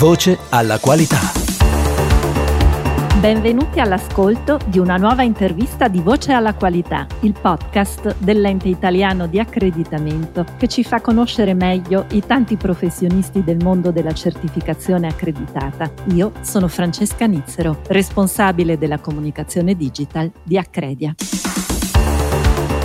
Voce alla qualità. Benvenuti all'ascolto di una nuova intervista di Voce alla qualità, il podcast dell'ente italiano di accreditamento che ci fa conoscere meglio i tanti professionisti del mondo della certificazione accreditata. Io sono Francesca Nizzero, responsabile della comunicazione digital di Accredia.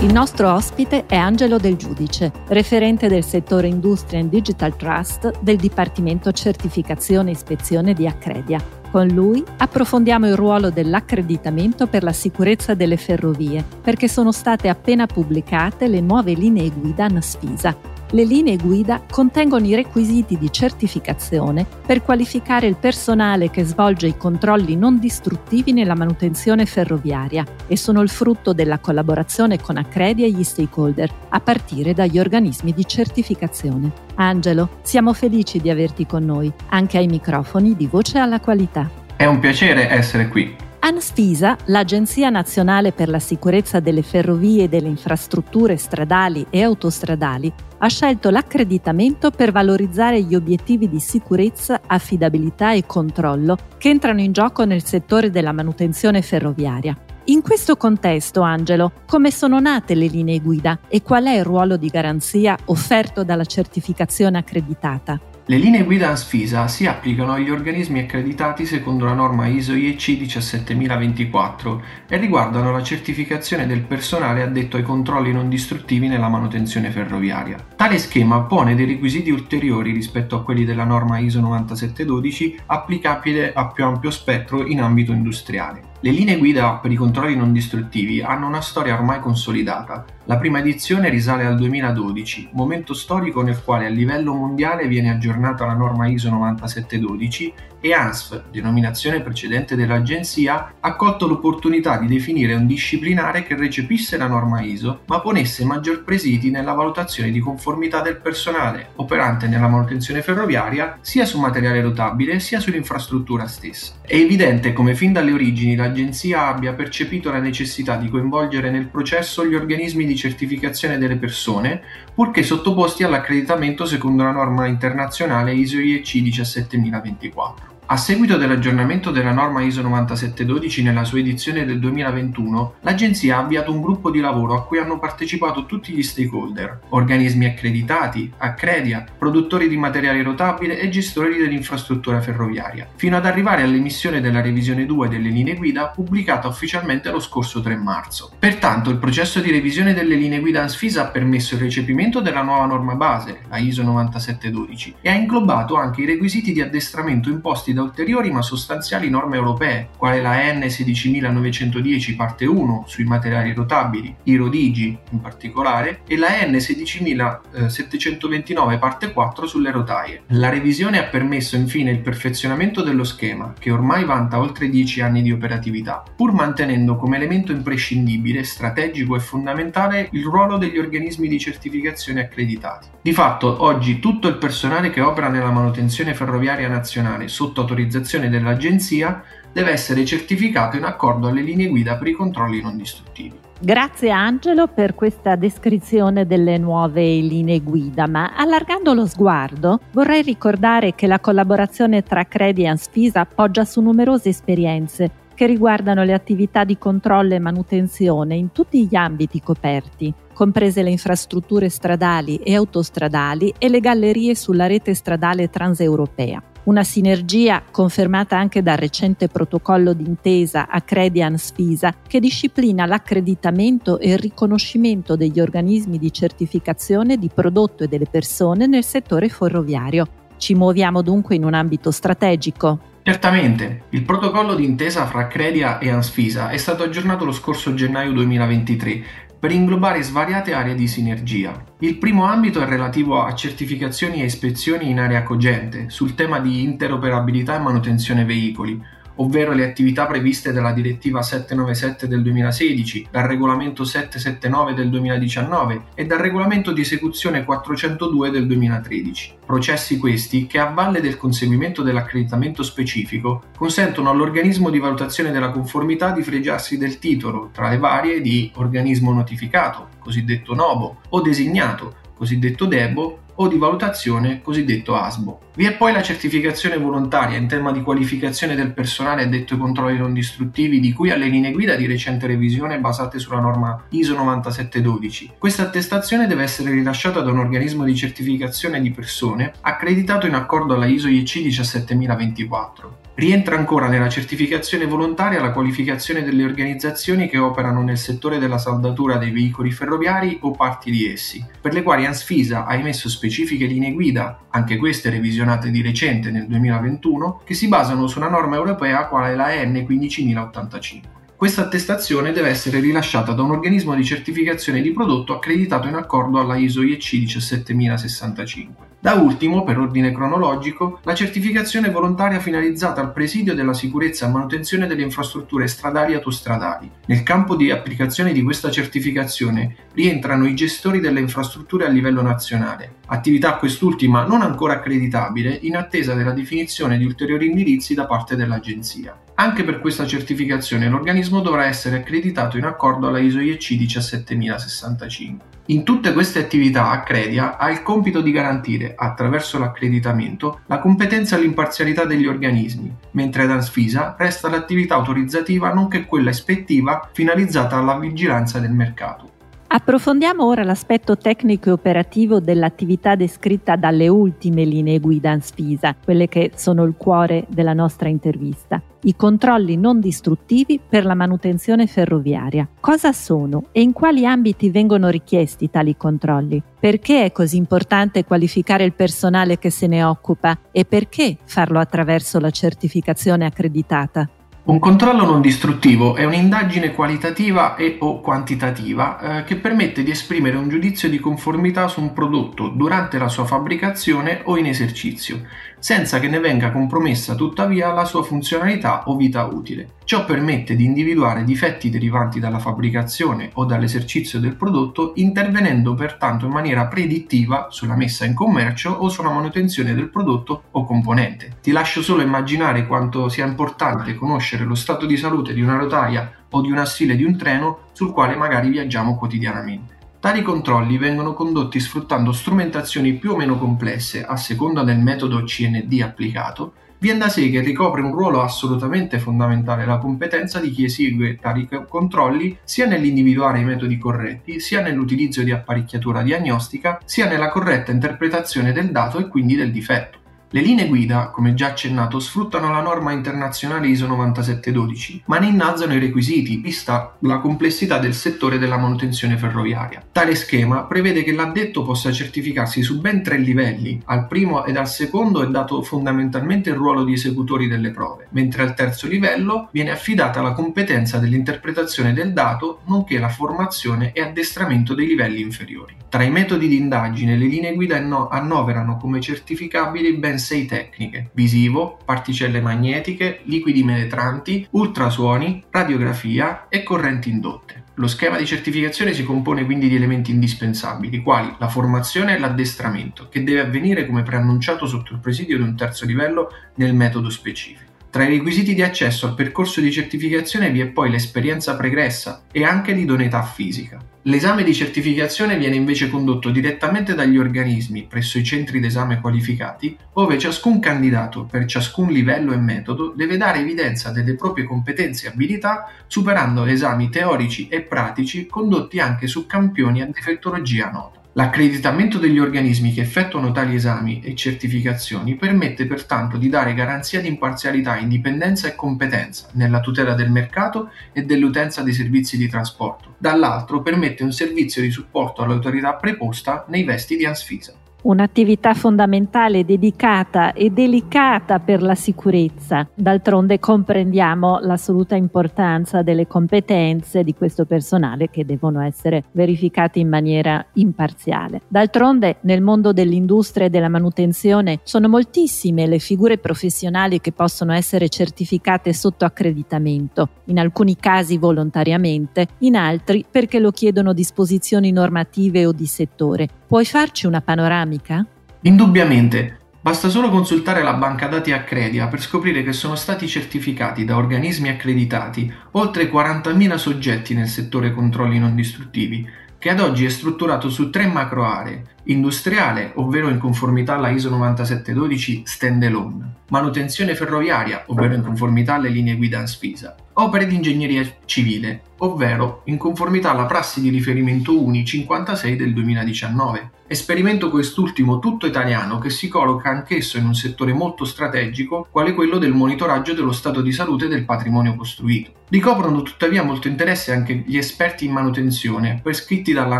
Il nostro ospite è Angelo Del Giudice, referente del settore Industria and Digital Trust del Dipartimento Certificazione e Ispezione di Accredia. Con lui approfondiamo il ruolo dell'accreditamento per la sicurezza delle ferrovie, perché sono state appena pubblicate le nuove linee guida NSFISA, le linee guida contengono i requisiti di certificazione per qualificare il personale che svolge i controlli non distruttivi nella manutenzione ferroviaria e sono il frutto della collaborazione con Accredi e gli stakeholder, a partire dagli organismi di certificazione. Angelo, siamo felici di averti con noi, anche ai microfoni di Voce alla Qualità. È un piacere essere qui. ANSFISA, l'Agenzia Nazionale per la Sicurezza delle Ferrovie e delle Infrastrutture Stradali e Autostradali, ha scelto l'accreditamento per valorizzare gli obiettivi di sicurezza, affidabilità e controllo che entrano in gioco nel settore della manutenzione ferroviaria. In questo contesto, Angelo, come sono nate le linee guida e qual è il ruolo di garanzia offerto dalla certificazione accreditata? Le linee guida ANSFISA si applicano agli organismi accreditati secondo la norma ISO IEC 17024 e riguardano la certificazione del personale addetto ai controlli non distruttivi nella manutenzione ferroviaria. Tale schema pone dei requisiti ulteriori rispetto a quelli della norma ISO 9712 applicabile a più ampio spettro in ambito industriale. Le linee guida per i controlli non distruttivi hanno una storia ormai consolidata. La prima edizione risale al 2012, momento storico nel quale a livello mondiale viene aggiornata la norma ISO 9712 e ANSF, denominazione precedente dell'agenzia, ha colto l'opportunità di definire un disciplinare che recepisse la norma ISO, ma ponesse maggior presidi nella valutazione di conformità del personale operante nella manutenzione ferroviaria sia su materiale rotabile sia sull'infrastruttura stessa. È evidente come fin dalle origini l'agenzia abbia percepito la necessità di coinvolgere nel processo gli organismi di certificazione delle persone, purché sottoposti all'accreditamento secondo la norma internazionale ISO IEC 17024. A seguito dell'aggiornamento della norma ISO 9712 nella sua edizione del 2021, l'agenzia ha avviato un gruppo di lavoro a cui hanno partecipato tutti gli stakeholder, organismi accreditati, accredia, produttori di materiale rotabile e gestori dell'infrastruttura ferroviaria, fino ad arrivare all'emissione della revisione 2 delle linee guida pubblicata ufficialmente lo scorso 3 marzo. Pertanto il processo di revisione delle linee guida ANSFISA ha permesso il recepimento della nuova norma base, la ISO 9712, e ha inglobato anche i requisiti di addestramento imposti da ulteriori ma sostanziali norme europee, quale la N 16910 parte 1 sui materiali rotabili, i rodigi in particolare, e la N 16729 parte 4 sulle rotaie. La revisione ha permesso infine il perfezionamento dello schema, che ormai vanta oltre 10 anni di operatività, pur mantenendo come elemento imprescindibile, strategico e fondamentale il ruolo degli organismi di certificazione accreditati. Di fatto, oggi tutto il personale che opera nella manutenzione ferroviaria nazionale sotto autorizzazione dell'Agenzia deve essere certificato in accordo alle linee guida per i controlli non distruttivi. Grazie Angelo per questa descrizione delle nuove linee guida, ma allargando lo sguardo vorrei ricordare che la collaborazione tra Credi e Anspisa poggia su numerose esperienze che riguardano le attività di controllo e manutenzione in tutti gli ambiti coperti, comprese le infrastrutture stradali e autostradali e le gallerie sulla rete stradale transeuropea una sinergia confermata anche dal recente protocollo d'intesa Accredian-Sfisa che disciplina l'accreditamento e il riconoscimento degli organismi di certificazione di prodotto e delle persone nel settore ferroviario. Ci muoviamo dunque in un ambito strategico. Certamente, il protocollo d'intesa fra Credia e Ansfisa è stato aggiornato lo scorso gennaio 2023 per inglobare svariate aree di sinergia. Il primo ambito è relativo a certificazioni e ispezioni in area cogente sul tema di interoperabilità e manutenzione veicoli, ovvero le attività previste dalla direttiva 797 del 2016, dal regolamento 779 del 2019 e dal regolamento di esecuzione 402 del 2013. Processi questi che a valle del conseguimento dell'accreditamento specifico consentono all'organismo di valutazione della conformità di fregiarsi del titolo tra le varie di organismo notificato, cosiddetto NOBO, o designato, cosiddetto DEBO, o di valutazione cosiddetto ASBO. Vi è poi la certificazione volontaria in tema di qualificazione del personale addetto ai controlli non distruttivi di cui alle linee guida di recente revisione basate sulla norma ISO 9712. Questa attestazione deve essere rilasciata da un organismo di certificazione di persone accreditato in accordo alla ISO IEC 17024. Rientra ancora nella certificazione volontaria la qualificazione delle organizzazioni che operano nel settore della saldatura dei veicoli ferroviari o parti di essi, per le quali Ansfisa ha emesso specifiche linee guida, anche queste revisionate di recente nel 2021, che si basano su una norma europea quale la EN 15085. Questa attestazione deve essere rilasciata da un organismo di certificazione di prodotto accreditato in accordo alla ISO IEC 17065. Da ultimo, per ordine cronologico, la certificazione volontaria finalizzata al presidio della sicurezza e manutenzione delle infrastrutture stradali e autostradali. Nel campo di applicazione di questa certificazione rientrano i gestori delle infrastrutture a livello nazionale, attività quest'ultima non ancora accreditabile in attesa della definizione di ulteriori indirizzi da parte dell'Agenzia. Anche per questa certificazione l'organismo dovrà essere accreditato in accordo alla ISO IEC 17065. In tutte queste attività Accredia ha il compito di garantire, attraverso l'accreditamento, la competenza e l'imparzialità degli organismi, mentre ad Ansfisa resta l'attività autorizzativa nonché quella ispettiva finalizzata alla vigilanza del mercato. Approfondiamo ora l'aspetto tecnico e operativo dell'attività descritta dalle ultime linee guida Anspisa, quelle che sono il cuore della nostra intervista. I controlli non distruttivi per la manutenzione ferroviaria. Cosa sono e in quali ambiti vengono richiesti tali controlli? Perché è così importante qualificare il personale che se ne occupa e perché farlo attraverso la certificazione accreditata? Un controllo non distruttivo è un'indagine qualitativa e o quantitativa eh, che permette di esprimere un giudizio di conformità su un prodotto durante la sua fabbricazione o in esercizio, senza che ne venga compromessa tuttavia la sua funzionalità o vita utile. Ciò permette di individuare difetti derivanti dalla fabbricazione o dall'esercizio del prodotto, intervenendo pertanto in maniera predittiva sulla messa in commercio o sulla manutenzione del prodotto o componente. Ti lascio solo immaginare quanto sia importante conoscere lo stato di salute di una rotaia o di una stile di un treno sul quale magari viaggiamo quotidianamente. Tali controlli vengono condotti sfruttando strumentazioni più o meno complesse a seconda del metodo CND applicato, viene da sé che ricopre un ruolo assolutamente fondamentale la competenza di chi esegue tali controlli sia nell'individuare i metodi corretti, sia nell'utilizzo di apparecchiatura diagnostica, sia nella corretta interpretazione del dato e quindi del difetto. Le linee guida, come già accennato, sfruttano la norma internazionale ISO 9712, ma ne innalzano i requisiti, vista la complessità del settore della manutenzione ferroviaria. Tale schema prevede che l'addetto possa certificarsi su ben tre livelli, al primo ed al secondo è dato fondamentalmente il ruolo di esecutori delle prove, mentre al terzo livello viene affidata la competenza dell'interpretazione del dato, nonché la formazione e addestramento dei livelli inferiori. Tra i metodi di indagine le linee guida annoverano come certificabili ben sei tecniche: visivo, particelle magnetiche, liquidi penetranti, ultrasuoni, radiografia e correnti indotte. Lo schema di certificazione si compone quindi di elementi indispensabili, quali la formazione e l'addestramento, che deve avvenire come preannunciato sotto il presidio di un terzo livello nel metodo specifico. Tra i requisiti di accesso al percorso di certificazione vi è poi l'esperienza pregressa e anche l'idoneità fisica. L'esame di certificazione viene invece condotto direttamente dagli organismi presso i centri d'esame qualificati, dove ciascun candidato, per ciascun livello e metodo, deve dare evidenza delle proprie competenze e abilità superando esami teorici e pratici condotti anche su campioni a difettologia nota. L'accreditamento degli organismi che effettuano tali esami e certificazioni permette pertanto di dare garanzia di imparzialità, indipendenza e competenza nella tutela del mercato e dell'utenza dei servizi di trasporto. Dall'altro permette un servizio di supporto all'autorità preposta nei vesti di Ansfisa un'attività fondamentale dedicata e delicata per la sicurezza. D'altronde comprendiamo l'assoluta importanza delle competenze di questo personale che devono essere verificate in maniera imparziale. D'altronde nel mondo dell'industria e della manutenzione sono moltissime le figure professionali che possono essere certificate sotto accreditamento, in alcuni casi volontariamente, in altri perché lo chiedono disposizioni normative o di settore. Puoi farci una panoramica? Indubbiamente. Basta solo consultare la banca dati Accredia per scoprire che sono stati certificati da organismi accreditati oltre 40.000 soggetti nel settore controlli non distruttivi, che ad oggi è strutturato su tre macro aree, industriale, ovvero in conformità alla ISO 9712 standalone, manutenzione ferroviaria, ovvero in conformità alle linee guida ANSFISA, opere di ingegneria civile, ovvero in conformità alla prassi di riferimento UNI 56 del 2019. Esperimento quest'ultimo tutto italiano che si colloca anch'esso in un settore molto strategico quale quello del monitoraggio dello stato di salute del patrimonio costruito. Ricoprono tuttavia molto interesse anche gli esperti in manutenzione, prescritti dalla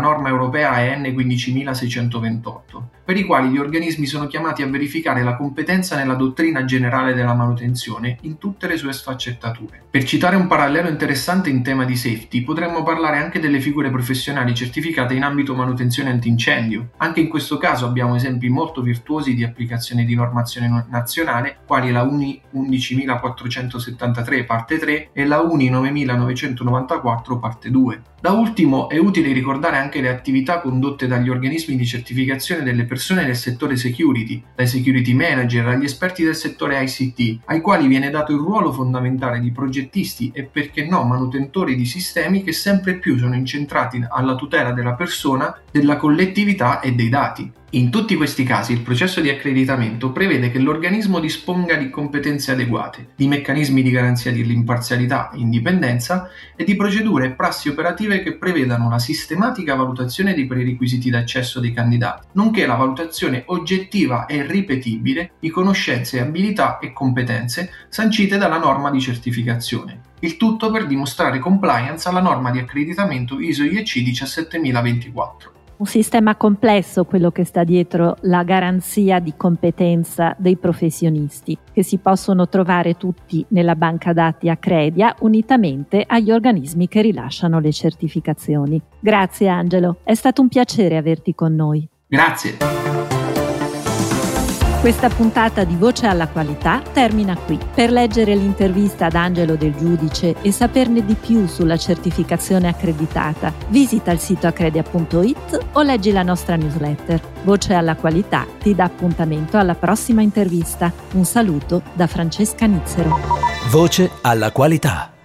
norma europea EN 15628, per i quali gli organismi sono chiamati a verificare la competenza nella dottrina generale della manutenzione in tutte le sue sfaccettature. Per citare un parallelo interessante in tema di safety, potremmo parlare anche delle figure professionali certificate in ambito manutenzione antincendio. Anche in questo caso abbiamo esempi molto virtuosi di applicazione di normazione nazionale, quali la UNI 11473 parte 3 e la UNI 9994 parte 2. Da ultimo è utile ricordare anche le attività condotte dagli organismi di certificazione delle persone del settore security, dai security manager agli esperti del settore ICT, ai quali viene dato il ruolo fondamentale di progettisti e perché no manutentori di sistemi che sempre più sono incentrati alla tutela della persona, della collettività e dei dati. In tutti questi casi il processo di accreditamento prevede che l'organismo disponga di competenze adeguate, di meccanismi di garanzia dell'imparzialità e indipendenza e di procedure e prassi operative che prevedano la sistematica valutazione dei prerequisiti d'accesso dei candidati, nonché la valutazione oggettiva e ripetibile di conoscenze, abilità e competenze sancite dalla norma di certificazione. Il tutto per dimostrare compliance alla norma di accreditamento ISO IEC 17024. Un sistema complesso quello che sta dietro la garanzia di competenza dei professionisti, che si possono trovare tutti nella banca dati Accredia unitamente agli organismi che rilasciano le certificazioni. Grazie Angelo, è stato un piacere averti con noi. Grazie. Questa puntata di Voce alla Qualità termina qui. Per leggere l'intervista ad Angelo del Giudice e saperne di più sulla certificazione accreditata, visita il sito accredia.it o leggi la nostra newsletter. Voce alla Qualità ti dà appuntamento alla prossima intervista. Un saluto da Francesca Nizzero. Voce alla Qualità.